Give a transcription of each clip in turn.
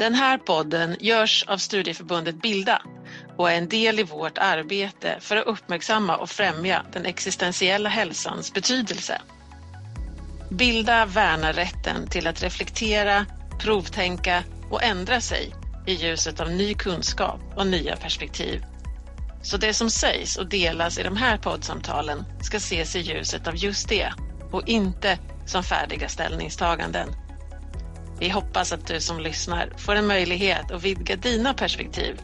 Den här podden görs av studieförbundet Bilda och är en del i vårt arbete för att uppmärksamma och främja den existentiella hälsans betydelse. Bilda värnar rätten till att reflektera, provtänka och ändra sig i ljuset av ny kunskap och nya perspektiv. Så det som sägs och delas i de här poddsamtalen ska ses i ljuset av just det och inte som färdiga ställningstaganden. Vi hoppas att du som lyssnar får en möjlighet att vidga dina perspektiv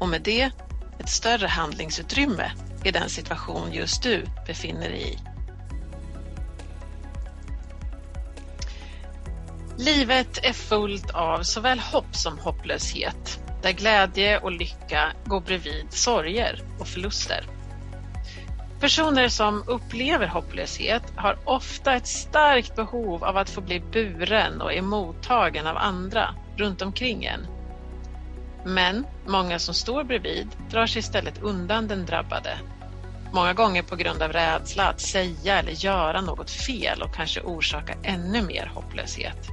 och med det ett större handlingsutrymme i den situation just du befinner dig i. Livet är fullt av såväl hopp som hopplöshet, där glädje och lycka går bredvid sorger och förluster. Personer som upplever hopplöshet har ofta ett starkt behov av att få bli buren och emottagen av andra runt omkring en. Men många som står bredvid drar sig istället undan den drabbade. Många gånger på grund av rädsla att säga eller göra något fel och kanske orsaka ännu mer hopplöshet.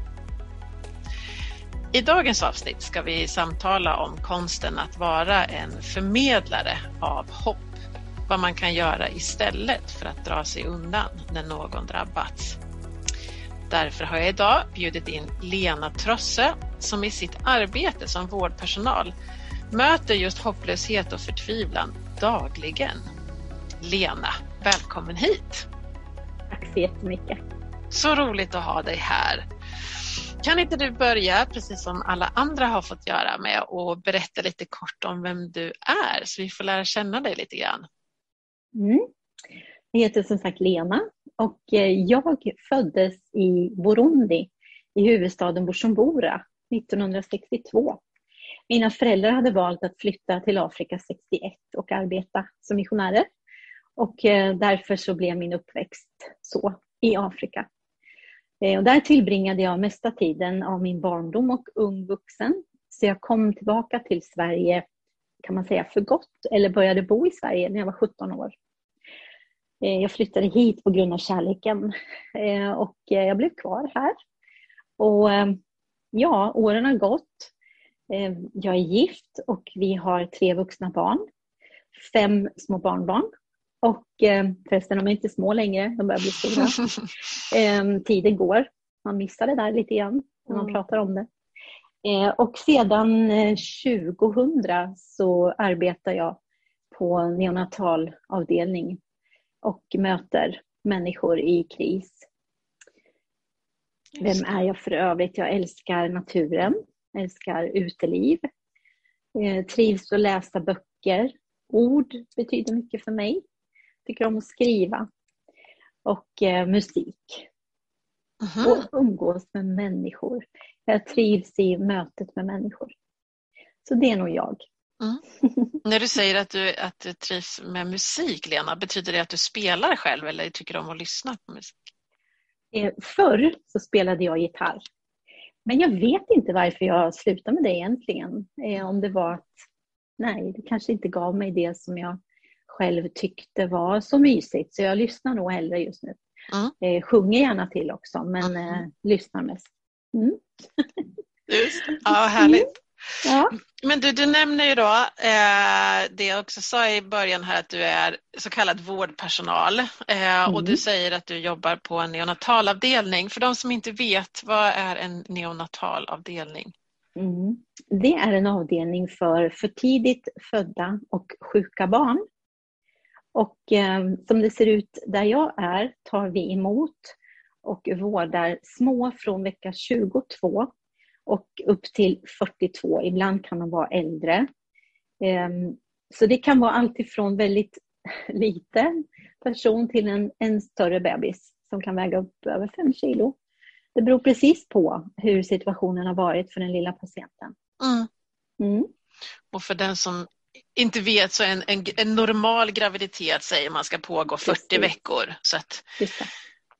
I dagens avsnitt ska vi samtala om konsten att vara en förmedlare av hopp. Vad man kan göra istället för att dra sig undan när någon drabbats. Därför har jag idag bjudit in Lena Trosse som i sitt arbete som vårdpersonal möter just hopplöshet och förtvivlan dagligen. Lena, välkommen hit! Tack så jättemycket! Så roligt att ha dig här. Kan inte du börja, precis som alla andra har fått göra, med att berätta lite kort om vem du är så vi får lära känna dig lite grann? Mm. Jag heter som sagt Lena och eh, jag föddes i Burundi, i huvudstaden Bujumbura 1962. Mina föräldrar hade valt att flytta till Afrika 61 och arbeta som missionärer. Och eh, därför så blev min uppväxt så, i Afrika. Eh, och där tillbringade jag mesta tiden av min barndom och ung vuxen. Så jag kom tillbaka till Sverige, kan man säga, för gott, eller började bo i Sverige när jag var 17 år. Eh, jag flyttade hit på grund av kärleken eh, och jag blev kvar här. Och ja, åren har gått. Jag är gift och vi har tre vuxna barn, fem små barnbarn och eh, förresten, de är inte små längre, de börjar bli stora. eh, tiden går, man missar det där lite grann när man mm. pratar om det. Eh, och sedan eh, 2000 så arbetar jag på neonatalavdelning och möter människor i kris. Vem är jag för övrigt? Jag älskar naturen, älskar uteliv, eh, trivs att läsa böcker. Ord betyder mycket för mig tycker om att skriva och eh, musik. Aha. Och umgås med människor. Jag trivs i mötet med människor. Så det är nog jag. Mm. När du säger att du, att du trivs med musik, Lena, betyder det att du spelar själv eller tycker om att lyssna på musik? Eh, förr så spelade jag gitarr. Men jag vet inte varför jag slutade med det egentligen. Eh, om det var att, nej, det kanske inte gav mig det som jag själv tyckte var så mysigt. Så jag lyssnar nog hellre just nu. Mm. Eh, sjunger gärna till också, men mm. lyssnar mest. Mm. Just, ja, härligt. Ja. Men du, du nämner ju då eh, det jag också sa i början här att du är så kallad vårdpersonal eh, mm. och du säger att du jobbar på en neonatalavdelning. För de som inte vet, vad är en neonatalavdelning? Mm. Det är en avdelning för för tidigt födda och sjuka barn. Och eh, som det ser ut där jag är tar vi emot och vårdar små från vecka 22 och upp till 42. Ibland kan de vara äldre. Eh, så det kan vara alltifrån väldigt liten person till en, en större bebis som kan väga upp över 5 kilo. Det beror precis på hur situationen har varit för den lilla patienten. Mm. Mm. Och för den som inte vet så en, en, en, normal graviditet säger man ska pågå 40 Precis. veckor. Så att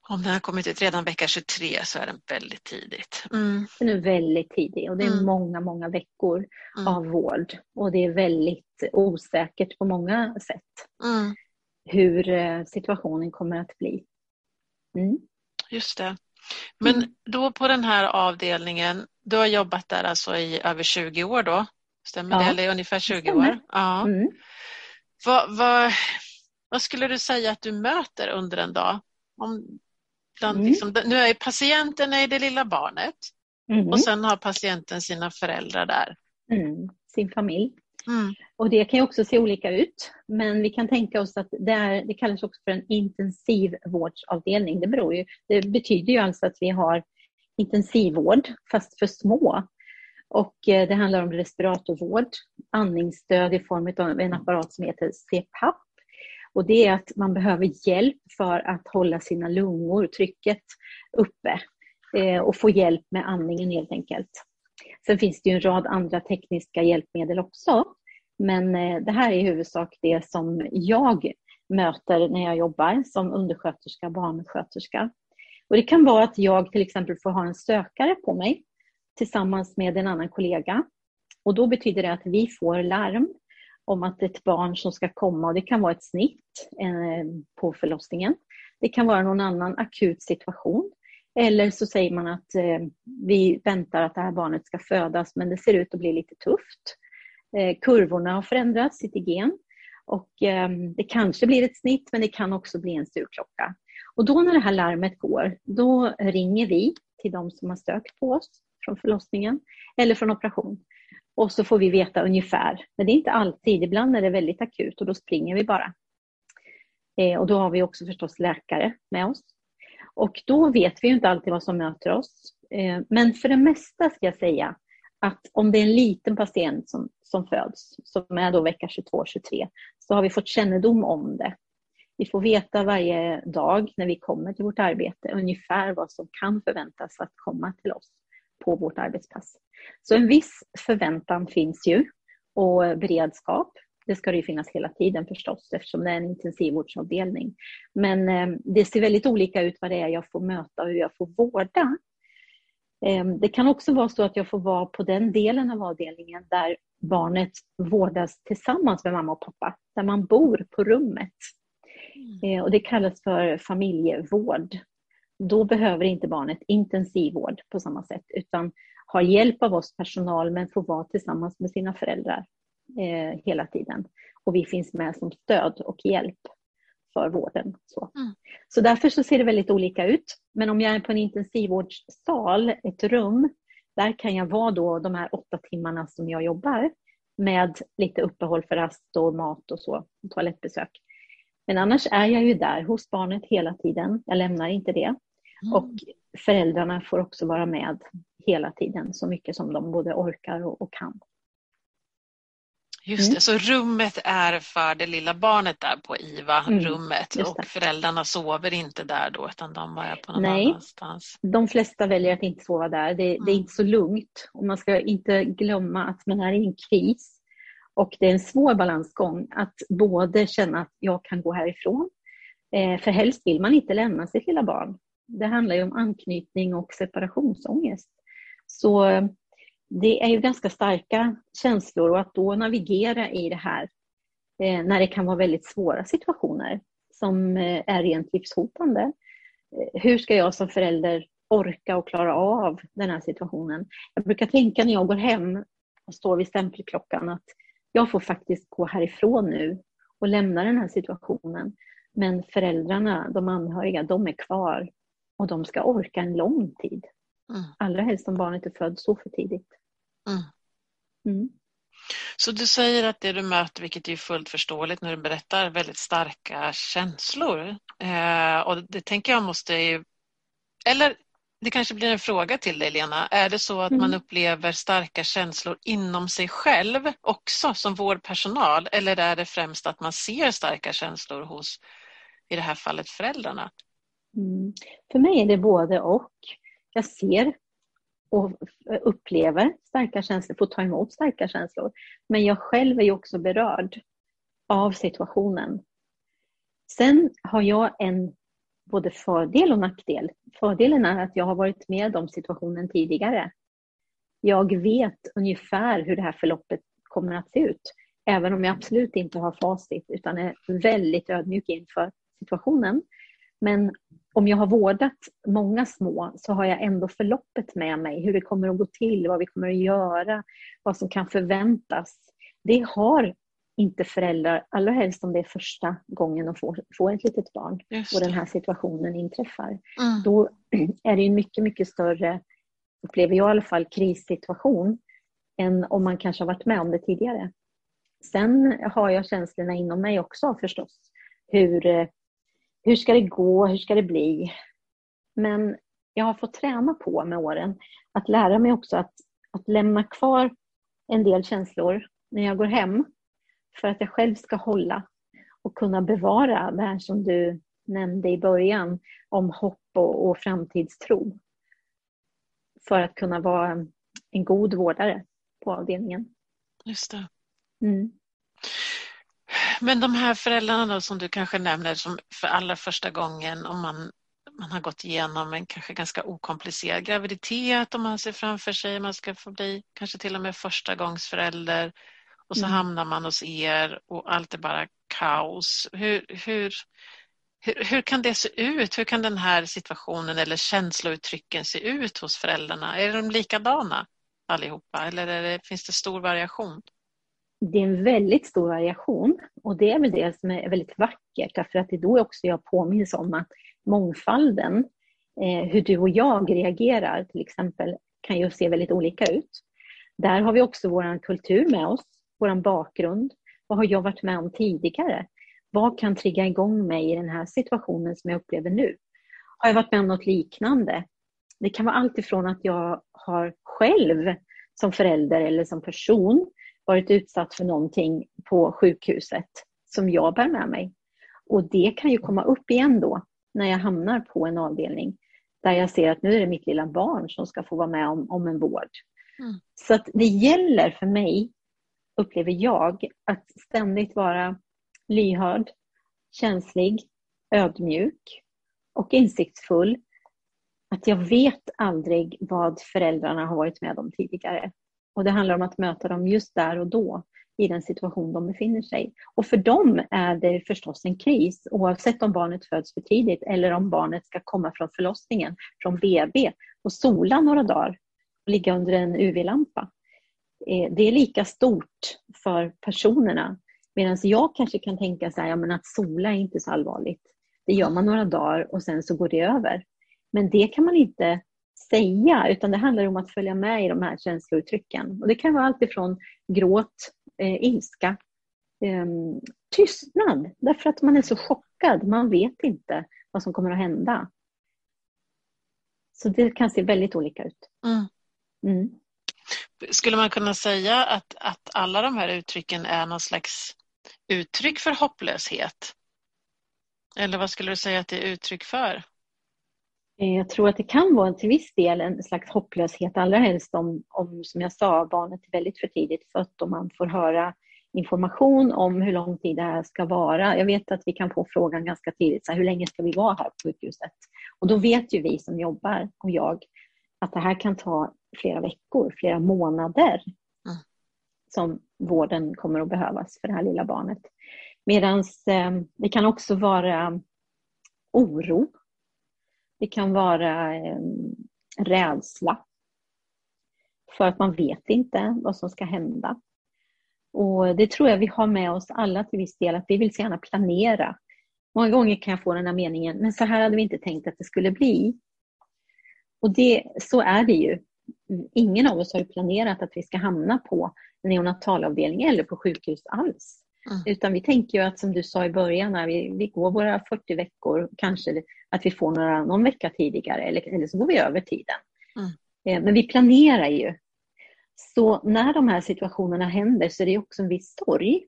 om den har kommit ut redan vecka 23 så är den väldigt tidigt. Mm. Den är väldigt tidig och det är mm. många, många veckor mm. av vård. Och det är väldigt osäkert på många sätt mm. hur eh, situationen kommer att bli. Mm. Just det. Men mm. då på den här avdelningen, du har jobbat där alltså i över 20 år då? Stämmer ja, det? Eller ungefär 20 år? Ja. Vad, vad, vad, skulle du säga att du möter under en dag? Om, bland, mm. liksom, nu är patienten är det lilla barnet mm. och sen har patienten sina föräldrar där. Mm. Sin familj. Mm. Och det kan ju också se olika ut, men vi kan tänka oss att det, är, det kallas också för en intensivvårdsavdelning. Det, beror ju, det betyder ju alltså att vi har intensivvård, fast för små. Och eh, det handlar om respiratorvård, andningsstöd i form av en apparat som heter CPAP. Och det är att man behöver hjälp för att hålla sina lungor, trycket uppe eh, och få hjälp med andningen helt enkelt. Sen finns det ju en rad andra tekniska hjälpmedel också. Men eh, det här är i huvudsak det som jag möter när jag jobbar som undersköterska, barnsköterska. Och det kan vara att jag till exempel får ha en sökare på mig tillsammans med en annan kollega. Och då betyder det att vi får larm om att ett barn som ska komma, och det kan vara ett snitt eh, på förlossningen. Det kan vara någon annan akut situation. Eller så säger man att eh, vi väntar att det här barnet ska födas men det ser ut att bli lite tufft. Eh, kurvorna har förändrats, cytogen. Och det kanske blir ett snitt men det kan också bli en surklocka. Och då när det här larmet går, då ringer vi till de som har sökt på oss från förlossningen eller från operation. Och så får vi veta ungefär. Men det är inte alltid, ibland är det väldigt akut och då springer vi bara. Eh, och då har vi också förstås läkare med oss och då vet vi ju inte alltid vad som möter oss. Eh, men för det mesta ska jag säga att om det är en liten patient som, som föds, som är då vecka 22-23, så har vi fått kännedom om det. Vi får veta varje dag när vi kommer till vårt arbete ungefär vad som kan förväntas att komma till oss på vårt arbetspass. Så en viss förväntan finns ju och beredskap. Det ska det ju finnas hela tiden förstås eftersom det är en intensivvårdsavdelning. Men eh, det ser väldigt olika ut vad det är jag får möta och hur jag får vårda. Eh, det kan också vara så att jag får vara på den delen av avdelningen där barnet vårdas tillsammans med mamma och pappa, där man bor på rummet. Mm. Eh, och det kallas för familjevård. Då behöver inte barnet intensivvård på samma sätt utan har hjälp av oss personal men får vara tillsammans med sina föräldrar eh, hela tiden. Och vi finns med som stöd och hjälp för vården. Så. Mm. så därför så ser det väldigt olika ut. Men om jag är på en intensivvårdssal, ett rum, där kan jag vara då de här åtta timmarna som jag jobbar med lite uppehåll för rast och mat och så, toalettbesök. Men annars är jag ju där hos barnet hela tiden. Jag lämnar inte det. Mm. Och föräldrarna får också vara med hela tiden så mycket som de både orkar och, och kan. Just mm. det, så rummet är för det lilla barnet där på IVA, mm. rummet och föräldrarna sover inte där då utan de är på någon Nej. annanstans? De flesta väljer att inte sova där. Det, mm. det, är mm. inte så lugnt och man ska inte glömma att man är i en kris och det är en svår balansgång att både känna att jag kan gå härifrån, eh, för helst vill man inte lämna sitt lilla barn. Det handlar ju om anknytning och separationsångest. Så eh, det är ju ganska starka känslor och att då navigera i det här eh, när det kan vara väldigt svåra situationer som eh, är rent livshotande. Hur ska jag som förälder orka och klara av den här situationen? Jag brukar tänka när jag går hem och står vid stämpelklockan att jag får faktiskt gå härifrån nu och lämna den här situationen. Men föräldrarna, de anhöriga, de är kvar och de ska orka en lång tid. Mm. Allra helst om barnet är född så för tidigt. Mm. Mm. Så du säger att det du möter, vilket är fullt förståeligt när du berättar, väldigt starka känslor. Eh, och det tänker jag måste ju... Eller det kanske blir en fråga till dig Lena. Är det så att mm. man upplever starka känslor inom sig själv också som vårdpersonal? Eller är det främst att man ser starka känslor hos, i det här fallet, föräldrarna? Mm. För mig är det både och. Jag ser och upplever starka känslor, får ta emot starka känslor. Men jag själv är ju också berörd av situationen. Sen har jag en både fördel och nackdel. Fördelen är att jag har varit med om situationen tidigare. Jag vet ungefär hur det här förloppet kommer att se ut. Även om jag absolut inte har facit utan är väldigt ödmjuk inför situationen. Men om jag har vårdat många små så har jag ändå förloppet med mig, hur det kommer att gå till, vad vi kommer att göra, vad som kan förväntas. Det har inte föräldrar, allra helst om det är första gången de får, får ett litet barn och den här situationen inträffar. Mm. Då är det en mycket, mycket större, upplever jag i alla fall, krissituation än om man kanske har varit med om det tidigare. Sen har jag känslorna inom mig också förstås. Hur, eh, hur ska det gå? Hur ska det bli? Men jag har fått träna på med åren att lära mig också att, att lämna kvar en del känslor när jag går hem för att jag själv ska hålla och kunna bevara det här som du nämnde i början om hopp och, och framtidstro. För att kunna vara en god vårdare på avdelningen. Just det. Mm. Men de här föräldrarna då, som du kanske nämner som för allra första gången om man, man har gått igenom en kanske ganska okomplicerad graviditet om man ser framför sig man ska få bli kanske till och med första gångs förälder och så mm. hamnar man hos er och allt är bara kaos. Hur, hur, hur, hur, kan det se ut? Hur kan den här situationen eller känslouttrycken se ut hos föräldrarna? Är de likadana allihopa eller det, finns det stor variation? Det är en väldigt stor variation och det är väl det som är väldigt vackert därför att det är då också jag påminns om att mångfalden, eh, hur du och jag reagerar till exempel, kan ju se väldigt olika ut. Där har vi också vår kultur med oss vår bakgrund. Vad har jag varit med om tidigare? Vad kan trigga igång mig i den här situationen som jag upplever nu? Har jag varit med om något liknande? Det kan vara allt ifrån att jag har själv som förälder eller som person varit utsatt för någonting på sjukhuset som jag bär med mig. Och det kan ju komma upp igen då när jag hamnar på en avdelning där jag ser att nu är det mitt lilla barn som ska få vara med om, om en vård. Mm. Så att det gäller för mig upplever jag, att ständigt vara lyhörd, känslig, ödmjuk och insiktsfull. Att jag vet aldrig vad föräldrarna har varit med om tidigare. Och det handlar om att möta dem just där och då i den situation de befinner sig. Och för dem är det förstås en kris oavsett om barnet föds för tidigt eller om barnet ska komma från förlossningen, från BB och sola några dagar och ligga under en UV-lampa. Eh, det är lika stort för personerna. Medan jag kanske kan tänka så här, ja, men att sola är inte så allvarligt. Det gör man några dagar och sen så går det över. Men det kan man inte säga, utan det handlar om att följa med i de här känslouttrycken. Och det kan vara allt ifrån gråt, eh, ilska, eh, tystnad, därför att man är så chockad. Man vet inte vad som kommer att hända. Så det kan se väldigt olika ut. Mm. Mm. Skulle man kunna säga att, att alla de här uttrycken är någon slags uttryck för hopplöshet? Eller vad skulle du säga att det är uttryck för? Eh, jag tror att det kan vara till viss del en slags hopplöshet, allra helst om, om som jag sa, barnet är väldigt för tidigt fött och man får höra information om hur lång tid det här ska vara. Jag vet att vi kan få frågan ganska tidigt, så här, hur länge ska vi vara här på sjukhuset? Och då vet ju vi som jobbar, och jag, att det här kan ta flera veckor, flera månader mm. som vården kommer att behövas för det här lilla barnet. Medan eh, det kan också vara oro. Det kan vara eh, rädsla. För att man vet inte vad som ska hända. Och Det tror jag vi har med oss alla till viss del, att vi vill så gärna planera. Många gånger kan jag få den här meningen, men så här hade vi inte tänkt att det skulle bli. Och det, så är det ju ingen av oss har planerat att vi ska hamna på neonatalavdelning eller på sjukhus alls. Mm. Utan vi tänker ju att som du sa i början, när vi, vi går våra 40 veckor, kanske att vi får några, någon vecka tidigare eller, eller så går vi över tiden. Mm. Eh, men vi planerar ju. Så när de här situationerna händer så är det också en viss sorg.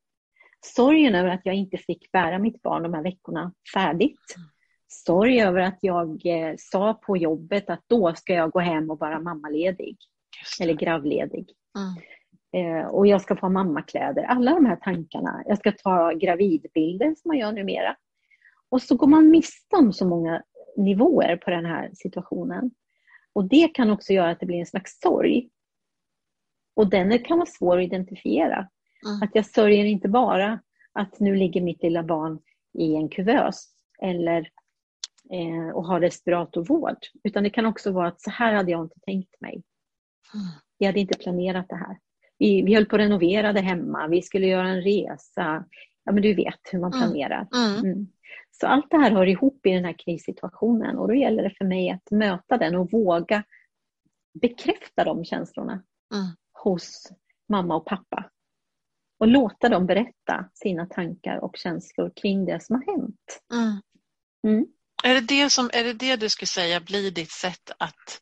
Sorgen över att jag inte fick bära mitt barn de här veckorna färdigt. Mm sorg över att jag eh, sa på jobbet att då ska jag gå hem och vara mammaledig. Eller gravledig. Mm. Eh, och jag ska få mammakläder. Alla de här tankarna. Jag ska ta gravidbilder som man gör numera. Och så går man miste om så många nivåer på den här situationen. Och det kan också göra att det blir en slags sorg. Och den kan vara svår att identifiera. Mm. Att jag sörjer inte bara att nu ligger mitt lilla barn i en kuvös eller eh, och ha respiratorvård. Utan det kan också vara att så här hade jag inte tänkt mig. Mm. Jag hade inte planerat det här. Vi, vi höll på att renovera det hemma, vi skulle göra en resa. Ja, men du vet hur man Mm. planerar. Mm. Mm. Så allt det här hör ihop i den här krissituationen och då gäller det för mig att möta den och våga bekräfta de känslorna Mm. hos mamma och pappa. Och låta dem berätta sina tankar och känslor kring det som har hänt. Mm. Mm. Är, det det som, är det det du skulle säga blir ditt sätt att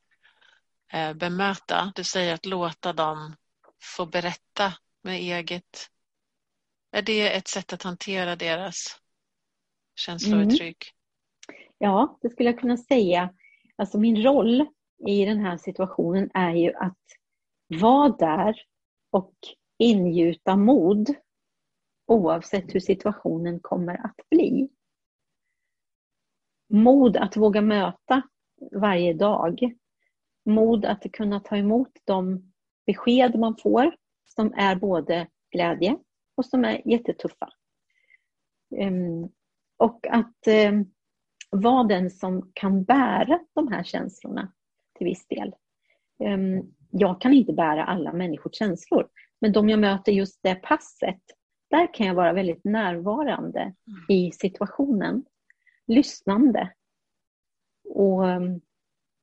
eh, bemöta? Du säger att låta dem få berätta med eget... Är det ett sätt att hantera deras känslouttryck? Mm. Ja, det skulle jag kunna säga. Alltså min roll i den här situationen är ju att vara där och ingjuta mod oavsett hur situationen kommer att bli. Mod att våga möta varje dag. Mod att kunna ta emot de besked man får som är både glädje och som är jättetuffa. Ehm, Och att eh, vara den som kan bära de här känslorna till viss del. Ehm, Jag kan inte bära alla människors känslor, men de jag möter just det passet, där kan jag vara väldigt närvarande i situationen. Lyssnande. Och ehm,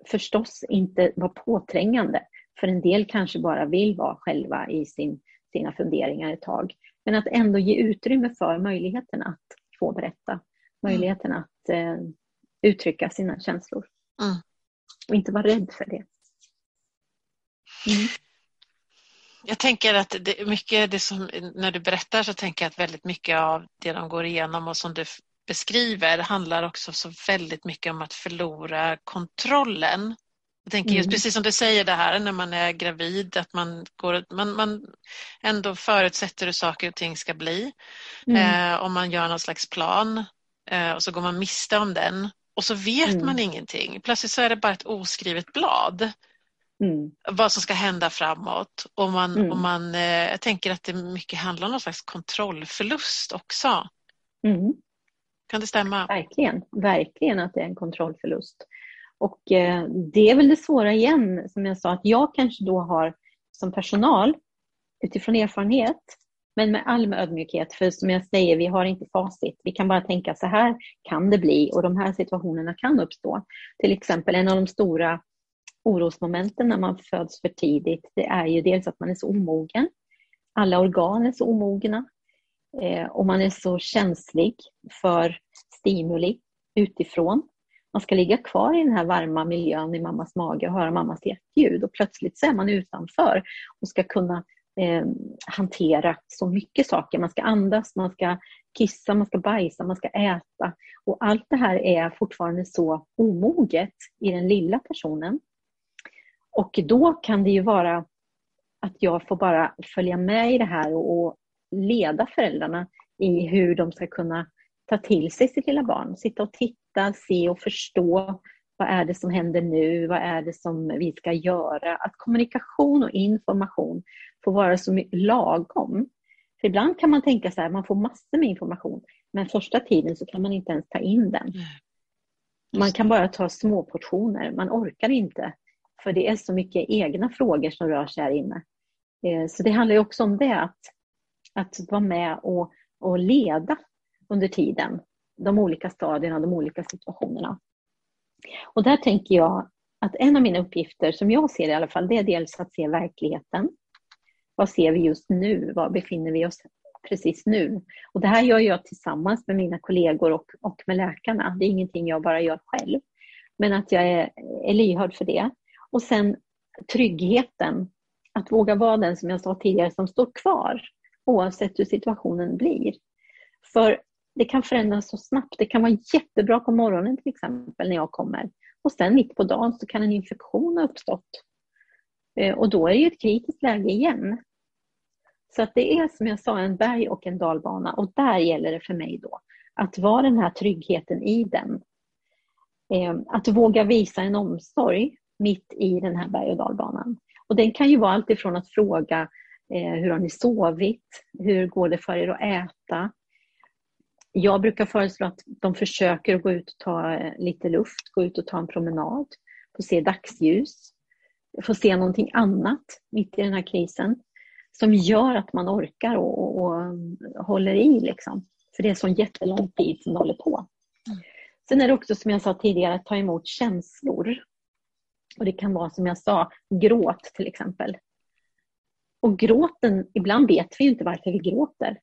förstås inte vara påträngande. För en del kanske bara vill vara själva i sin, sina funderingar ett tag. Men att ändå ge utrymme för möjligheten att få berätta. Möjligheten att eh, uttrycka sina känslor. Mm. Och inte vara rädd för det. Mm. Jag tänker att det, mycket det som, när du berättar så tänker jag att väldigt mycket av det de går igenom och som du beskriver handlar också så väldigt mycket om att förlora kontrollen. Jag tänker just Mm. precis som du säger det här när man är gravid, att man, går, man, man ändå förutsätter hur saker och ting ska bli. Mm. Eh, om man gör någon slags plan eh, och så går man miste om den och så vet Mm. man ingenting. Plötsligt så är det bara ett oskrivet blad Mm. vad som ska hända framåt. Och man, Mm. och man, eh, jag tänker att det mycket handlar om någon slags kontrollförlust också. Mm. Kan det stämma? Verkligen, verkligen att det är en kontrollförlust. Och eh, det är väl det svåra igen, som jag sa, att jag kanske då har som personal, utifrån erfarenhet, men med all ödmjukhet, för som jag säger, vi har inte facit. Vi kan bara tänka så här kan det bli och de här situationerna kan uppstå. Till exempel en av de stora orosmomenten när man föds för tidigt, det är ju dels att man är så omogen. Alla organ är så omogna. Eh, och man är så känslig för stimuli utifrån. Man ska ligga kvar i den här varma miljön i mammas mage och höra mammas hjärtljud och plötsligt så är man utanför och ska kunna eh, hantera så mycket saker. Man ska andas, man ska kissa, man ska bajsa, man ska äta. Och allt det här är fortfarande så omoget i den lilla personen. Och då kan det ju vara att jag får bara följa med i det här och, och leda föräldrarna i hur de ska kunna ta till sig sitt lilla barn. Sitta och titta, se och förstå vad är det som händer nu? Vad är det som vi ska göra? Att kommunikation och information får vara så lagom. För ibland kan man tänka så här, man får massor med information, men första tiden så kan man inte ens ta in den. Man kan bara ta små portioner, man orkar inte. För det är så mycket egna frågor som rör sig här inne. Eh, Så det handlar ju också om det, att, att vara med och, och leda under tiden. De olika stadierna, de olika situationerna. Och där tänker jag att en av mina uppgifter, som jag ser det i alla fall, det är dels att se verkligheten. Vad ser vi just nu? Var befinner vi oss precis nu? Och det här gör jag tillsammans med mina kollegor och, och med läkarna. Det är ingenting jag bara gör själv. Men att jag är, är lyhörd för det. Och sen tryggheten. Att våga vara den, som jag sa tidigare, som står kvar oavsett hur situationen blir. För det kan förändras så snabbt. Det kan vara jättebra på morgonen till exempel när jag kommer. Och sen mitt på dagen så kan en infektion ha uppstått. Eh, och då är det ju ett kritiskt läge igen. Så att det är som jag sa en berg och en dalbana och där gäller det för mig då att vara den här tryggheten i den. Eh, att våga visa en omsorg mitt i den här berg och dalbanan. Och den kan ju vara allt ifrån att fråga eh, hur har ni sovit? Hur går det för er att äta? Jag brukar föreslå att de försöker gå ut och ta eh, lite luft, gå ut och ta en promenad, få se dagsljus, få se någonting annat mitt i den här krisen som gör att man orkar och, och, och håller i. Liksom. För det är så jättelång tid som det håller på. Mm. Sen är det också som jag sa tidigare att ta emot känslor. Och Det kan vara som jag sa, gråt till exempel. Och gråten, ibland vet vi inte varför vi gråter.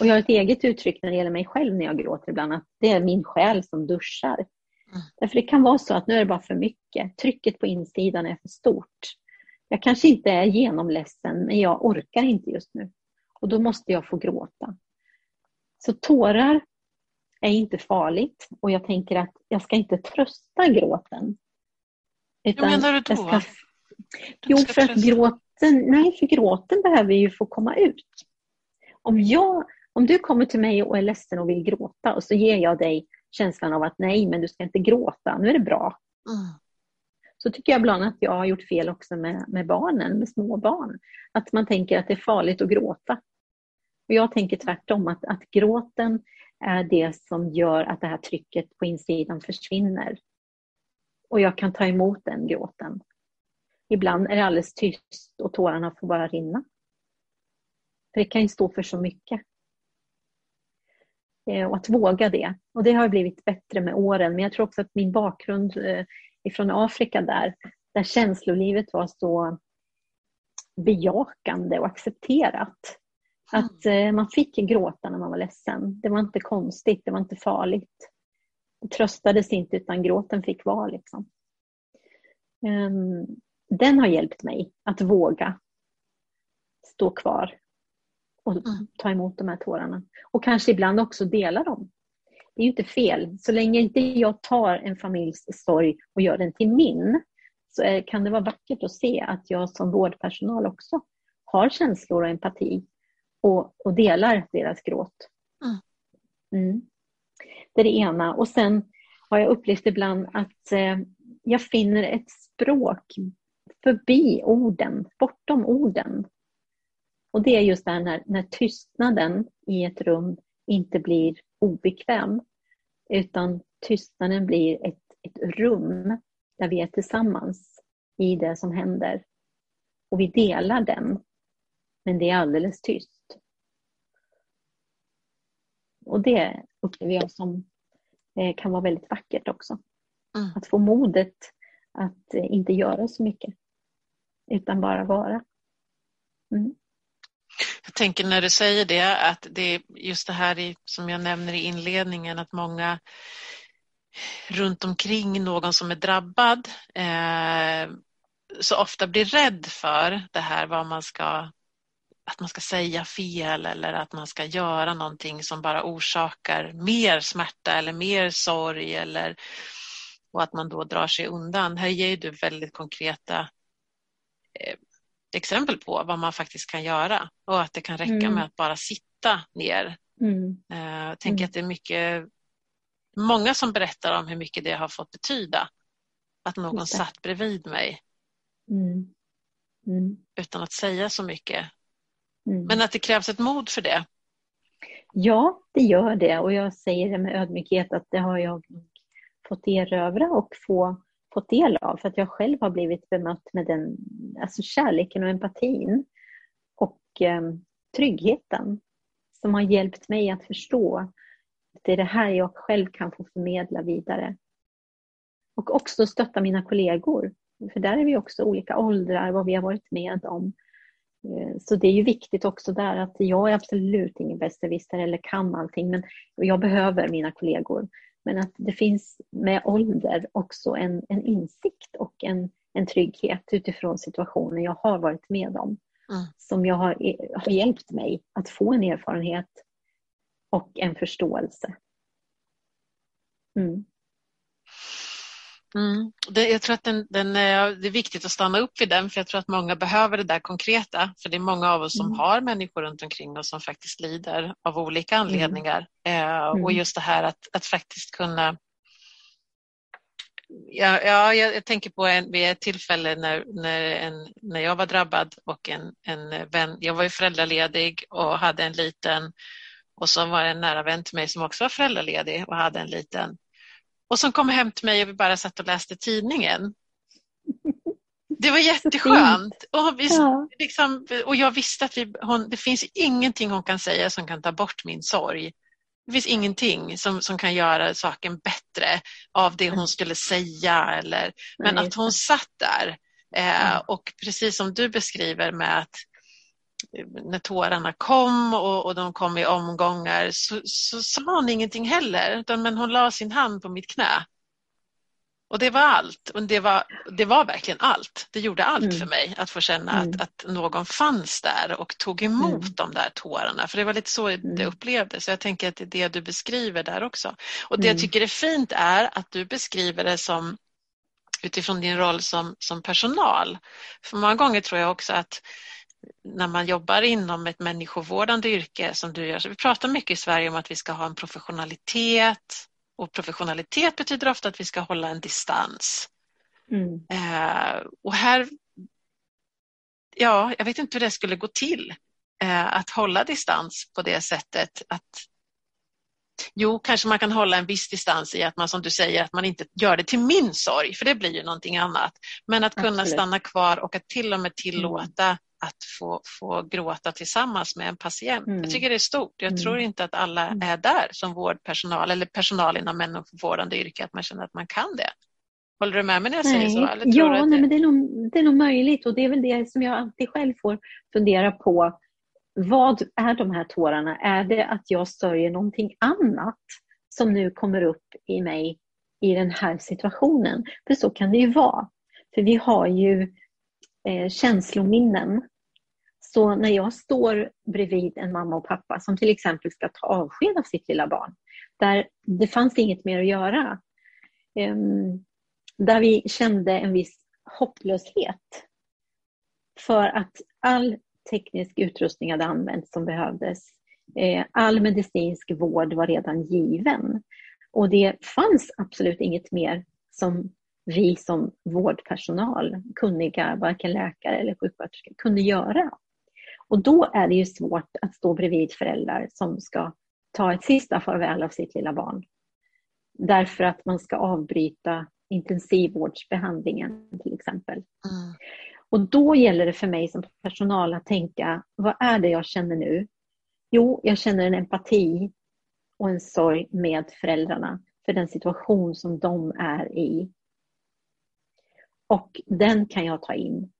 Och jag har ett eget uttryck när det gäller mig själv när jag gråter ibland, att det är min själ som duschar. Mm. Därför det kan vara så att nu är det bara för mycket. Trycket på insidan är för stort. Jag kanske inte är genomledsen, men jag orkar inte just nu. Och då måste jag få gråta. Så tårar är inte farligt och jag tänker att jag ska inte trösta gråten. Utan Hur menar du då? Ska... Jo, för att gråten, nej, för gråten behöver ju få komma ut. Om, jag, om du kommer till mig och är ledsen och vill gråta och så ger jag dig känslan av att nej, men du ska inte gråta, nu är det bra. Mm. Så tycker jag ibland att jag har gjort fel också med, med barnen, med små barn. Att man tänker att det är farligt att gråta. Och jag tänker tvärtom, att, att gråten är det som gör att det här trycket på insidan försvinner. Och jag kan ta emot den gråten. Ibland är det alldeles tyst och tårarna får bara rinna. För det kan ju stå för så mycket. Eh, och att våga det. Och det har blivit bättre med åren. Men jag tror också att min bakgrund eh, ifrån Afrika där, där känslolivet var så bejakande och accepterat. Att eh, man fick gråta när man var ledsen. Det var inte konstigt, det var inte farligt. Det tröstades inte utan gråten fick vara. Liksom. Um, den har hjälpt mig att våga stå kvar och mm. ta emot de här tårarna. Och kanske ibland också dela dem. Det är ju inte fel. Så länge inte jag tar en familjs sorg och gör den till min så kan det vara vackert att se att jag som vårdpersonal också har känslor och empati och, och delar deras gråt. Mm. mm. Det är det ena. Och sen har jag upplevt ibland att eh, jag finner ett språk förbi orden, bortom orden. Och det är just det här när, när tystnaden i ett rum inte blir obekväm, utan tystnaden blir ett, ett rum där vi är tillsammans i det som händer. Och vi delar den, men det är alldeles tyst. Och det upplever jag som eh, kan vara väldigt vackert också. Mm. Att få modet att eh, inte göra så mycket, utan bara vara. Mm. Jag tänker när du säger det att det är just det här i, som jag nämner i inledningen att många runt omkring någon som är drabbad eh, så ofta blir rädd för det här vad man ska att man ska säga fel eller att man ska göra någonting som bara orsakar mer smärta eller mer sorg eller och att man då drar sig undan. Här ger du väldigt konkreta eh, exempel på vad man faktiskt kan göra och att det kan räcka mm. med att bara sitta ner. Mm. Eh, jag tänker mm. att det är mycket, många som berättar om hur mycket det har fått betyda. Att någon satt bredvid mig mm. Mm. utan att säga så mycket. Men att det krävs ett mod för det. Ja, det gör det och jag säger det med ödmjukhet att det har jag fått erövra och få fått del av för att jag själv har blivit bemött med den alltså kärleken och empatin och eh, tryggheten som har hjälpt mig att förstå att det är det här jag själv kan få förmedla vidare. Och också stötta mina kollegor. För där är vi också olika åldrar, vad vi har varit med om. Eh, så det är ju viktigt också där att jag är absolut ingen besserwisser eller kan allting men jag behöver mina kollegor. Men att det finns med ålder också en, en insikt och en, en trygghet utifrån situationen jag har varit med om. Mm. Som jag har, har hjälpt mig att få en erfarenhet och en förståelse. Mm. Mm. Det, jag tror att den, den, det är viktigt att stanna upp vid den för jag tror att många behöver det där konkreta. För det är många av oss som mm. har människor runt omkring oss som faktiskt lider av olika mm. anledningar. Mm. och just det här att, att faktiskt kunna Ja, ja, jag, tänker på en, vid ett tillfälle när, när, en, när jag var drabbad och en, en vän, jag var ju föräldraledig och hade en liten och så var det en nära vän till mig som också var föräldraledig och hade en liten och som kom hem till mig och vi bara satt och läste tidningen. Det var jätteskönt. Och, vi, ja. liksom, och jag visste att vi, hon, det finns ingenting hon kan säga som kan ta bort min sorg. Det finns ingenting som, som kan göra saken bättre av det hon skulle säga. Eller, men att hon satt där eh, och precis som du beskriver med att när tårarna kom och, och de kom i omgångar så, så sa hon ingenting heller, utan, men hon la sin hand på mitt knä. Och det var allt. Och det, var, det var verkligen allt. Det gjorde allt mm. för mig att få känna mm. att, att någon fanns där och tog emot mm. de där tårarna. För det var lite så mm. det upplevdes. Så jag tänker att det är det du beskriver där också. Och det jag mm. tycker är fint är att du beskriver det som utifrån din roll som, som personal. För många gånger tror jag också att när man jobbar inom ett människovårdande yrke som du gör, så vi pratar mycket i Sverige om att vi ska ha en professionalitet och professionalitet betyder ofta att vi ska hålla en distans. Mm. Eh, och här, ja, jag vet inte hur det skulle gå till eh, att hålla distans på det sättet att Jo, kanske man kan hålla en viss distans i att man som du säger att man inte gör det till min sorg, för det blir ju någonting annat. Men att kunna Absolut. stanna kvar och att till och med tillåta mm att få, få gråta tillsammans med en patient. Mm. Jag tycker det är stort. Jag mm. tror inte att alla mm. är där som vårdpersonal eller personal inom människovårdande yrke, att man känner att man kan det. Håller du med mig när jag nej. säger så? Eller ja, nej, det... men det är, nog, det är nog möjligt och det är väl det som jag alltid själv får fundera på. Vad är de här tårarna? Är det att jag sörjer någonting annat som nu kommer upp i mig i den här situationen? För så kan det ju vara. För vi har ju eh, känslominnen så när jag står bredvid en mamma och pappa som till exempel ska ta avsked av sitt lilla barn, där det fanns inget mer att göra, ehm, där vi kände en viss hopplöshet för att all teknisk utrustning hade använts som behövdes. Eh, all medicinsk vård var redan given och det fanns absolut inget mer som vi som vårdpersonal, kunniga, varken läkare eller sjuksköterskor, kunde göra. Och då är det ju svårt att stå bredvid föräldrar som ska ta ett sista farväl av sitt lilla barn. Därför att man ska avbryta intensivvårdsbehandlingen till exempel. Mm. Och då gäller det för mig som personal att tänka, vad är det jag känner nu? Jo, jag känner en empati och en sorg med föräldrarna för den situation som de är i. Och den kan jag ta in.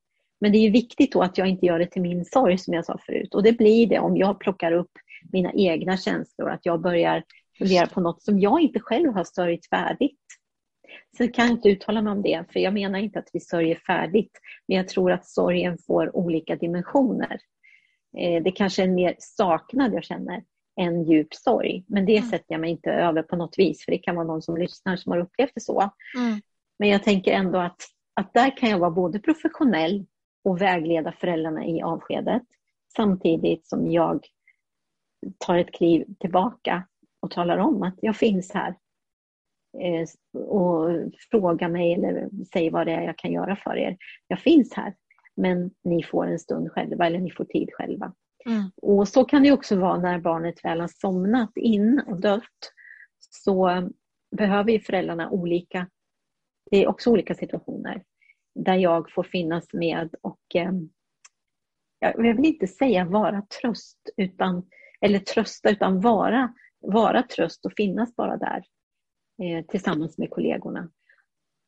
Men det är viktigt då att jag inte gör det till min sorg som jag sa förut. Och det blir det om jag plockar upp mina egna känslor, att jag börjar fundera på något som jag inte själv har sörjt färdigt. Så kan jag inte uttala mig om det, för jag menar inte att vi sörjer färdigt. Men jag tror att sorgen får olika dimensioner. Eh, det kanske är en mer saknad jag känner än djup sorg. Men det mm. sätter jag mig inte över på något vis, för det kan vara någon som lyssnar som har upplevt det så. Mm. Men jag tänker ändå att, att där kan jag vara både professionell och vägleda föräldrarna i avskedet samtidigt som jag tar ett kliv tillbaka och talar om att jag finns här eh, och fråga mig eller säg vad det är jag kan göra för er. Jag finns här, men ni får en stund själva eller ni får tid själva. Mm. Och så kan det också vara när barnet väl har somnat in och dött. Så behöver ju föräldrarna olika, det är också olika situationer där jag får finnas med och eh, jag vill inte säga vara tröst, utan, eller trösta, utan vara, vara tröst och finnas bara där eh, tillsammans med kollegorna.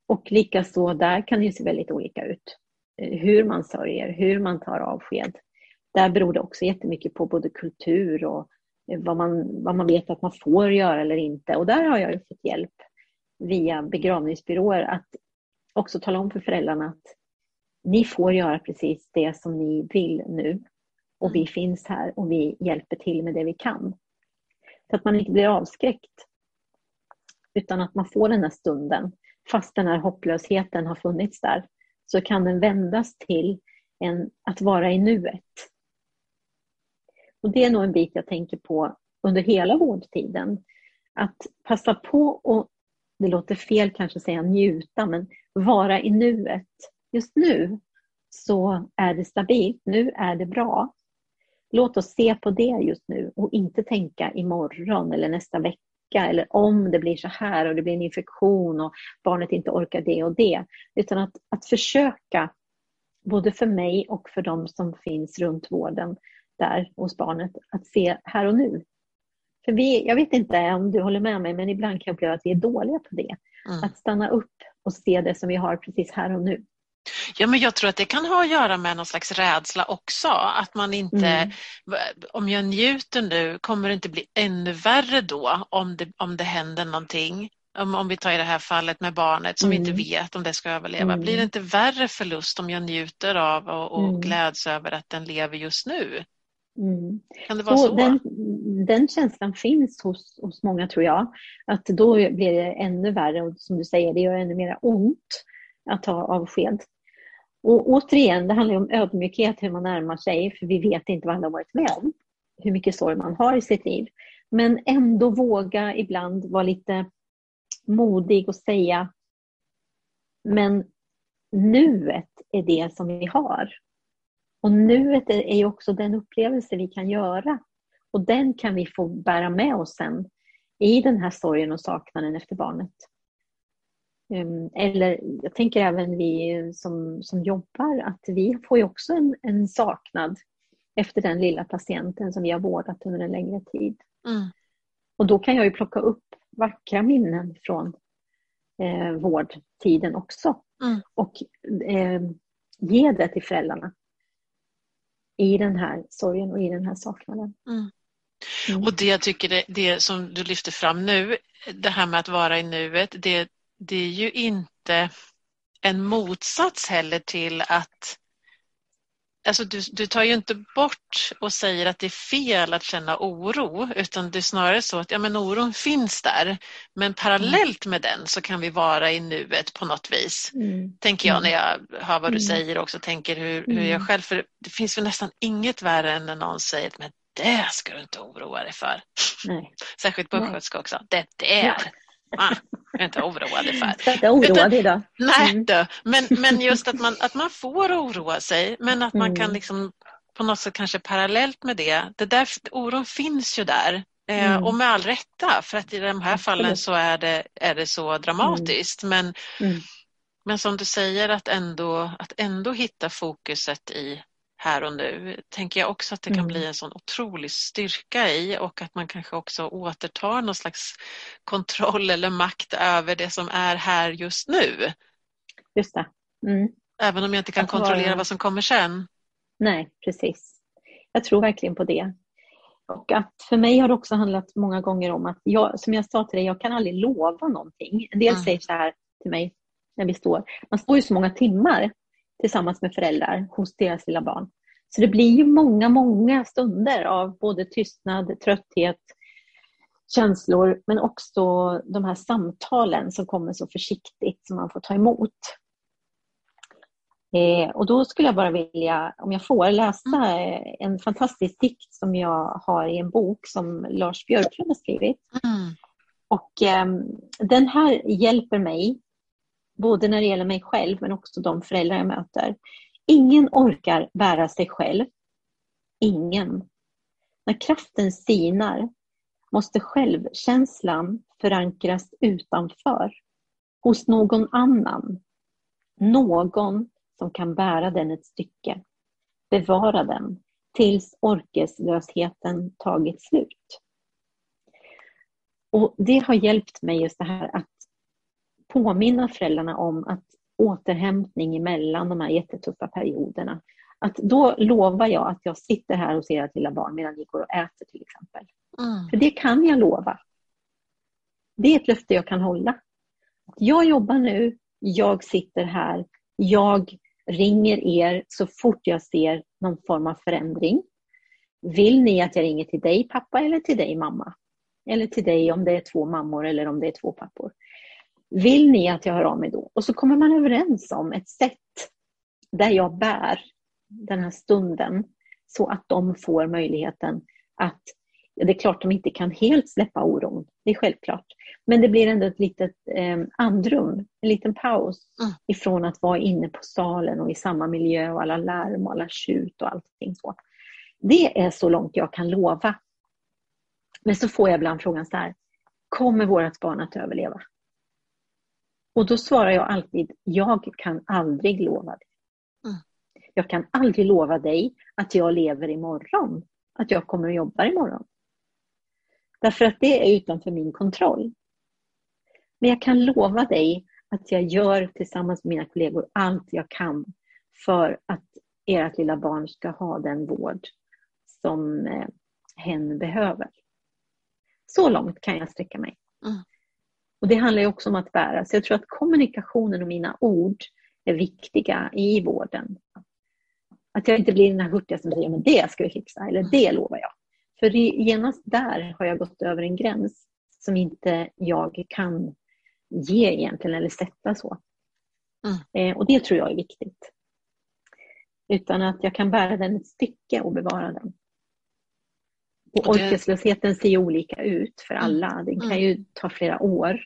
Och likaså där kan det se väldigt olika ut. Eh, hur man sörjer, hur man tar avsked. Där beror det också jättemycket på både kultur och eh, vad man, vad man vet att man får göra eller inte. Och där har jag ju fått hjälp via begravningsbyråer att också tala om för föräldrarna att ni får göra precis det som ni vill nu. Och vi mm. finns här och vi hjälper till med det vi kan. Så att man inte blir avskräckt. Utan att man får den här stunden. Fast den här hopplösheten har funnits där så kan den vändas till en, att vara i nuet. Och Det är nog en bit jag tänker på under hela vårdtiden. Att passa på och, det låter fel kanske att säga njuta, men vara i nuet. Just nu så är det stabilt, nu är det bra. Låt oss se på det just nu och inte tänka imorgon eller nästa vecka eller om det blir så här och det blir en infektion och barnet inte orkar det och det. Utan att, att försöka, både för mig och för de som finns runt vården där hos barnet, att se här och nu. För vi, jag vet inte om du håller med mig, men ibland kan jag uppleva att vi är dåliga på det. Mm. Att stanna upp och se det som vi har precis här och nu. Ja, men jag tror att det kan ha att göra med någon slags rädsla också. Att man inte, mm. om jag njuter nu, kommer det inte bli ännu värre då om det, om det händer någonting? Om, om vi tar i det här fallet med barnet som mm. vi inte mm. vet om det ska överleva. Mm. Blir det inte värre förlust om jag njuter av och, och mm. gläds över att den lever just nu? Mm. Kan det vara så? så? Den, den, känslan finns hos, hos många tror jag. Att då blir det ännu värre och som du säger, det gör ännu mer ont att ta avsked. Och återigen, det handlar om ödmjukhet, hur man närmar sig, för vi vet inte vad alla har varit med om. Hur mycket sorg man har i sitt liv. Men ändå våga ibland vara lite modig och säga men nuet är det som vi har. Och nuet är ju också den upplevelse vi kan göra. Och den kan vi få bära med oss sen i den här sorgen och saknaden efter barnet. Ehm, eller jag tänker även vi som, som jobbar att vi får ju också en, en saknad efter den lilla patienten som vi har vårdat under en längre tid. Mm. Och då kan jag ju plocka upp vackra minnen från eh, vårdtiden också mm. och eh, ge det till föräldrarna i den här sorgen och i den här saknaden. Mm. Mm. Och det jag tycker det, det som du lyfter fram nu, det här med att vara i nuet, det, det är ju inte en motsats heller till att Alltså du, du tar ju inte bort och säger att det är fel att känna oro utan det är snarare så att ja, men oron finns där men parallellt med den så kan vi vara i nuet på något vis. Mm. Tänker jag när jag hör vad du mm. säger också tänker hur, hur jag mm. själv, för det finns väl nästan inget värre än när någon säger att det ska du inte oroa dig för. Nej. Särskilt på östgötska också. Det där man är inte oroad för. Inte oroad idag. Nej, mm. då. Men, men just att man, att man får oroa sig men att man mm. kan liksom på något sätt kanske parallellt med det, det där, oron finns ju där. Eh, mm. Och med all rätta, för att i de här fallen så är det, är det så dramatiskt. Mm. Men, mm. men som du säger, att ändå, att ändå hitta fokuset i här och nu tänker jag också att det kan mm. bli en sån otrolig styrka i och att man kanske också återtar någon slags kontroll eller makt över det som är här just nu. Just det. Mm. Även om jag inte kan kontrollera vara... vad som kommer sen. Nej, precis. Jag tror verkligen på det. Och att för mig har det också handlat många gånger om att jag, som jag sa till dig, jag kan aldrig lova någonting. En del mm. säger så här till mig när vi står, man står ju så många timmar tillsammans med föräldrar hos deras lilla barn. Så det blir ju många, många stunder av både tystnad, trötthet, känslor men också de här samtalen som kommer så försiktigt som man får ta emot. Eh, och då skulle jag bara vilja, om jag får, läsa mm. en fantastisk dikt som jag har i en bok som Lars Björklund har skrivit. Mm. Och eh, den här hjälper mig både när det gäller mig själv men också de föräldrar jag möter. Ingen orkar bära sig själv. Ingen. När kraften sinar måste självkänslan förankras utanför, hos någon annan. Någon som kan bära den ett stycke. Bevara den tills orkeslösheten tagit slut. Och Det har hjälpt mig just det här att påminna föräldrarna om att återhämtning emellan de här jättetuffa perioderna. Att då lovar jag att jag sitter här och ser ert lilla barn medan ni går och äter till exempel. Mm. För det kan jag lova. Det är ett löfte jag kan hålla. Jag jobbar nu, jag sitter här, jag ringer er så fort jag ser någon form av förändring. Vill ni att jag ringer till dig pappa eller till dig mamma? Eller till dig om det är två mammor eller om det är två pappor. Vill ni att jag hör av mig då? Och så kommer man överens om ett sätt där jag bär den här stunden så att de får möjligheten att det är klart de inte kan helt släppa oron, det är självklart. Men det blir ändå ett litet eh, andrum, en liten paus mm. ifrån att vara inne på salen och i samma miljö och alla larm och alla tjut och allting så. Det är så långt jag kan lova. Men så får jag ibland frågan så här, kommer vårt barn att överleva? Och då svarar jag alltid, jag kan aldrig lova det. Mm. Jag kan aldrig lova dig att jag lever imorgon, att jag kommer att jobba imorgon. Därför att det är utanför min kontroll. Men jag kan lova dig att jag gör tillsammans med mina kollegor allt jag kan för att ert lilla barn ska ha den vård som eh, hen behöver. Så långt kan jag sträcka mig. Mm. Och Det handlar också om att bära. Så jag tror att kommunikationen och mina ord är viktiga i vården. Att jag inte blir den här hurtiga som säger men det ska vi fixa, eller det lovar jag. För genast där har jag gått över en gräns som inte jag kan ge egentligen, eller sätta så. Mm. Eh, och det tror jag är viktigt. Utan att jag kan bära den ett stycke och bevara den. Och orkeslösheten ser ju olika ut för mm. alla. Den kan mm. ju ta flera år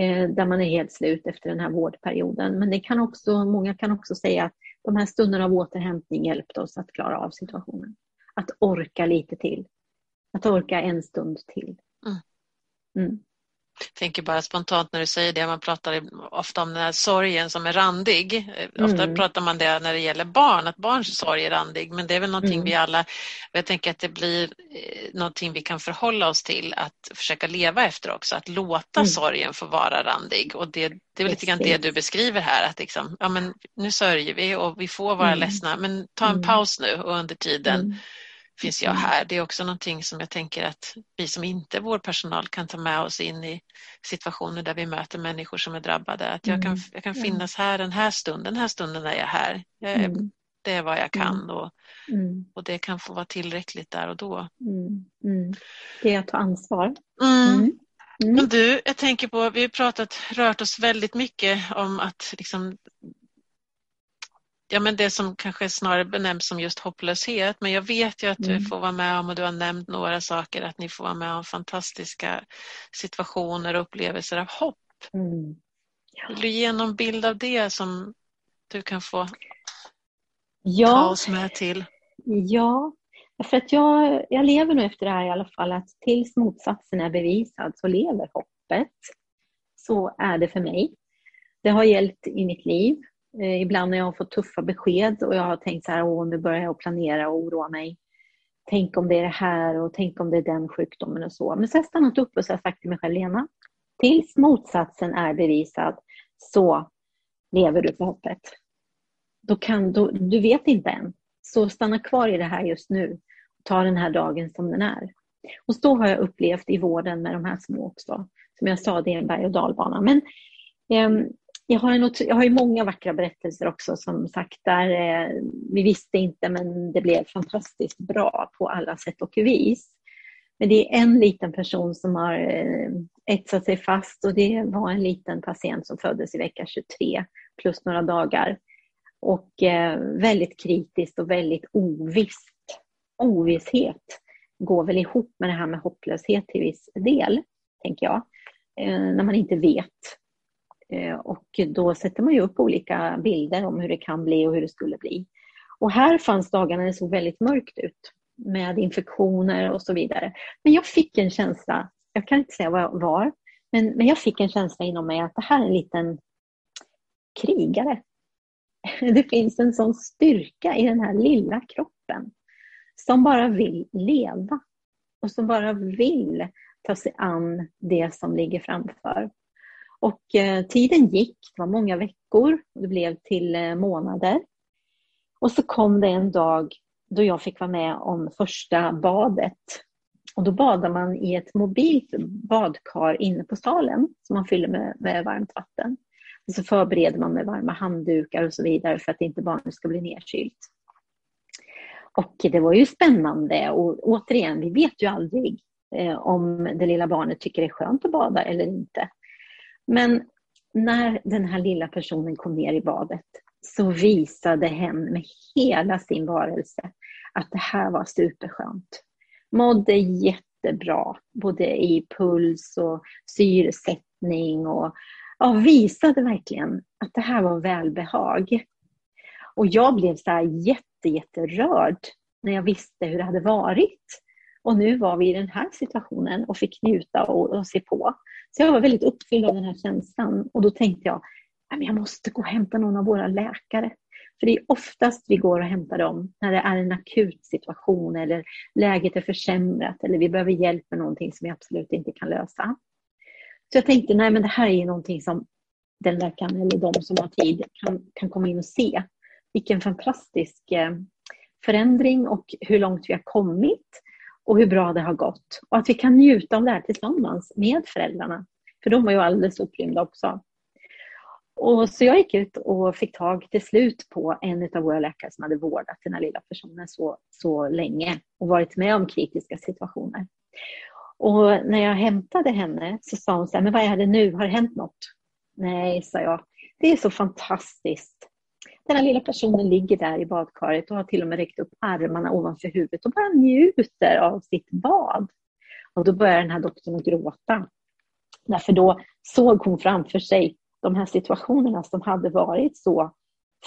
eh, där man är helt slut efter den här vårdperioden. Men det kan också, många kan också säga att de här stunderna av återhämtning hjälpte oss att klara av situationen. Att orka lite till. Att orka en stund till. Mm. Mm tänker bara spontant när du säger det, man pratar ofta om den här sorgen som är randig. Mm. Ofta pratar man det när det gäller barn, att barns sorg är randig, men det är väl någonting mm. vi alla, jag tänker att det blir eh, någonting vi kan förhålla oss till att försöka leva efter också, att låta mm. sorgen få vara randig. Och det, det är väl lite grann det du beskriver här, att liksom, ja, men nu sörjer vi och vi får vara mm. ledsna, men ta en mm. paus nu och under tiden mm finns jag mm. här. Det är också någonting som jag tänker att vi som inte är vårdpersonal kan ta med oss in i situationer där vi möter människor som är drabbade. Att jag kan, mm. jag kan finnas här den här stunden, den här stunden är jag här. Jag är, mm. Det är vad jag kan och, och det kan få vara tillräckligt där och då. Det är att ta ansvar. Mm. Men du, jag tänker på, vi har pratat, rört oss väldigt mycket om att liksom ja, men det som kanske snarare benämns som just hopplöshet. Men jag vet ju att mm. du får vara med om, och du har nämnt några saker, att ni får vara med om fantastiska situationer och upplevelser av hopp. Mm. Ja. Vill du ge någon bild av det som du kan få ja. ta oss med till? Ja, för att jag, jag lever nu efter det här i alla fall, att tills motsatsen är bevisad så lever hoppet. Så är det för mig. Det har gällt i mitt liv Eh, ibland när jag har fått tuffa besked och jag har tänkt så här, åh nu börjar jag planera och oroa mig. Tänk om det är det här och tänk om det är den sjukdomen och så. Men så har jag stannat upp och så har sagt till mig själv, Lena, tills motsatsen är bevisad så lever du på hoppet. Då kan, då, du vet inte än. Så stanna kvar i det här just nu. Ta den här dagen som den är. Och så har jag upplevt i vården med de här små också. Som jag sa, det är en berg och dalbana. Men eh, jag har, en, jag har ju många vackra berättelser också som sagt där eh, vi visste inte men det blev fantastiskt bra på alla sätt och vis. Men det är en liten person som har eh, etsat sig fast och det var en liten patient som föddes i vecka 23 plus några dagar. Och eh, väldigt kritiskt och väldigt ovisst. Ovisshet går väl ihop med det här med hopplöshet till viss del, tänker jag. Eh, när man inte vet Eh, och då sätter man ju upp olika bilder om hur det kan bli och hur det skulle bli. Och här fanns dagarna det såg väldigt mörkt ut med infektioner och så vidare. Men jag fick en känsla, jag kan inte säga vad jag var, men, men jag fick en känsla inom mig att det här är en liten krigare. Det finns en sån styrka i den här lilla kroppen som bara vill leva och som bara vill ta sig an det som ligger framför. Och eh, tiden gick, det var många veckor, det blev till eh, månader. Och så kom det en dag då jag fick vara med om första badet. Och då badar man i ett mobilt badkar inne på salen som man fyller med, med varmt vatten. Och så förbereder man med varma handdukar och så vidare för att inte barnet ska bli nedkylt. Och det var ju spännande och återigen, vi vet ju aldrig eh, om det lilla barnet tycker det är skönt att bada eller inte. Men när den här lilla personen kom ner i badet så visade hen med hela sin varelse att det här var superskönt. Mådde jättebra, både i puls och syresättning och ja, visade verkligen att det här var välbehag. Och jag blev så här jätte, jätterörd när jag visste hur det hade varit. Och nu var vi i den här situationen och fick njuta och, och se på. Så jag var väldigt uppfylld av den här känslan och då tänkte jag, jag måste gå och hämta någon av våra läkare. För det är oftast vi går och hämtar dem när det är en akut situation eller läget är försämrat eller vi behöver hjälp med någonting som vi absolut inte kan lösa. Så jag tänkte, nej men det här är någonting som den läkaren eller de som har tid kan, kan komma in och se. Vilken fantastisk eh, förändring och hur långt vi har kommit och hur bra det har gått. Och att vi kan njuta av det här tillsammans med föräldrarna. För de var ju alldeles upprymda också. Och så jag gick ut och fick tag till slut på en av våra läkare som hade vårdat den här lilla personen så, så länge och varit med om kritiska situationer. Och när jag hämtade henne så sa hon så här, men vad är det nu? Har det hänt något? Nej, sa jag. Det är så fantastiskt. Den här lilla personen ligger där i badkaret och har till och med räckt upp armarna ovanför huvudet och bara njuter av sitt bad. Och då börjar den här doktorn att gråta. Därför då såg hon framför sig de här situationerna som hade varit så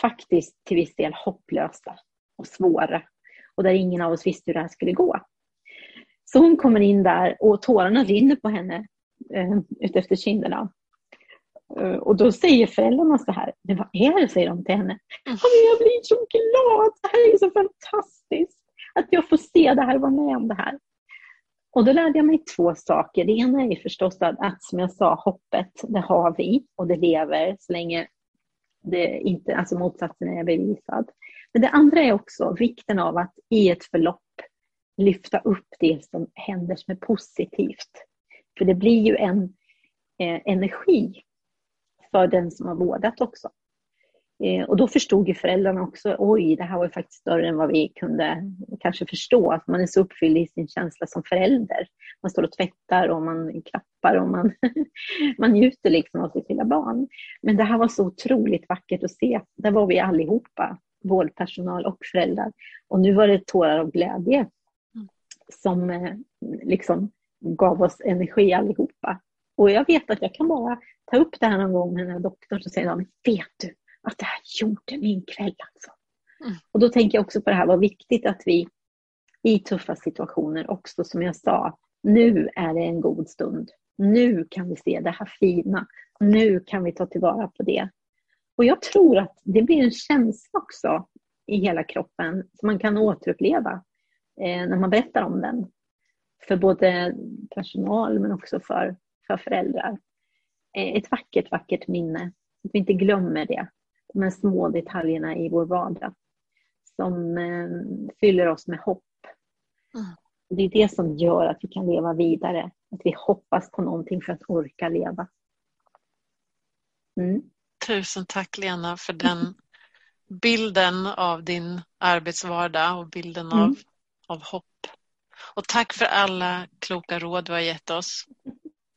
faktiskt till viss del hopplösa och svåra och där ingen av oss visste hur det här skulle gå. Så hon kommer in där och tårarna rinner på henne eh, utefter kinderna. Eh, och då säger föräldrarna så här, men vad är det, säger de till henne. Jag blir så glad, det här är så fantastiskt. Att jag får se det här och vara med om det här. Och då lärde jag mig två saker. Det ena är förstås att, att som jag sa, hoppet, det har vi och det lever så länge det inte, alltså motsatsen är bevisad. Men det andra är också vikten av att i ett förlopp lyfta upp det som händer som är positivt. För det blir ju en eh, energi för den som har vårdat också. Eh, och då förstod ju föräldrarna också, oj, det här var ju faktiskt större än vad vi kunde kanske förstå. Att man är så uppfylld i sin känsla som förälder. Man står och tvättar och man klappar och man, man njuter liksom av sitt lilla barn. Men det här var så otroligt vackert att se. Där var vi allihopa, vårdpersonal och föräldrar. Och nu var det tårar av glädje som eh, liksom gav oss energi allihopa. Och jag vet att jag kan bara ta upp det här någon gång med den här doktorn så säger de, vet du, att det här gjorde min kväll alltså. Mm. Och då tänker jag också på det här, vad viktigt att vi i tuffa situationer också, som jag sa, nu är det en god stund. Nu kan vi se det här fina. Nu kan vi ta tillvara på det. Och jag tror att det blir en känsla också i hela kroppen som man kan återuppleva eh, när man berättar om den. För både personal men också för, för föräldrar. Eh, ett vackert, vackert minne. Att vi inte glömmer det de här små detaljerna i vår vardag som eh, fyller oss med hopp. Mm. Det är det som gör att vi kan leva vidare. Att vi hoppas på någonting för att orka leva. Mm. Tusen tack Lena för den bilden av din arbetsvardag och bilden mm. av, av hopp. Och tack för alla kloka råd du har gett oss.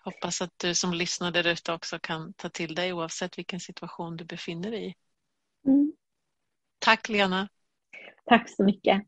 Hoppas att du som lyssnar där ute också kan ta till dig oavsett vilken situation du befinner dig i. Mm. Tack Lena. Tack så mycket.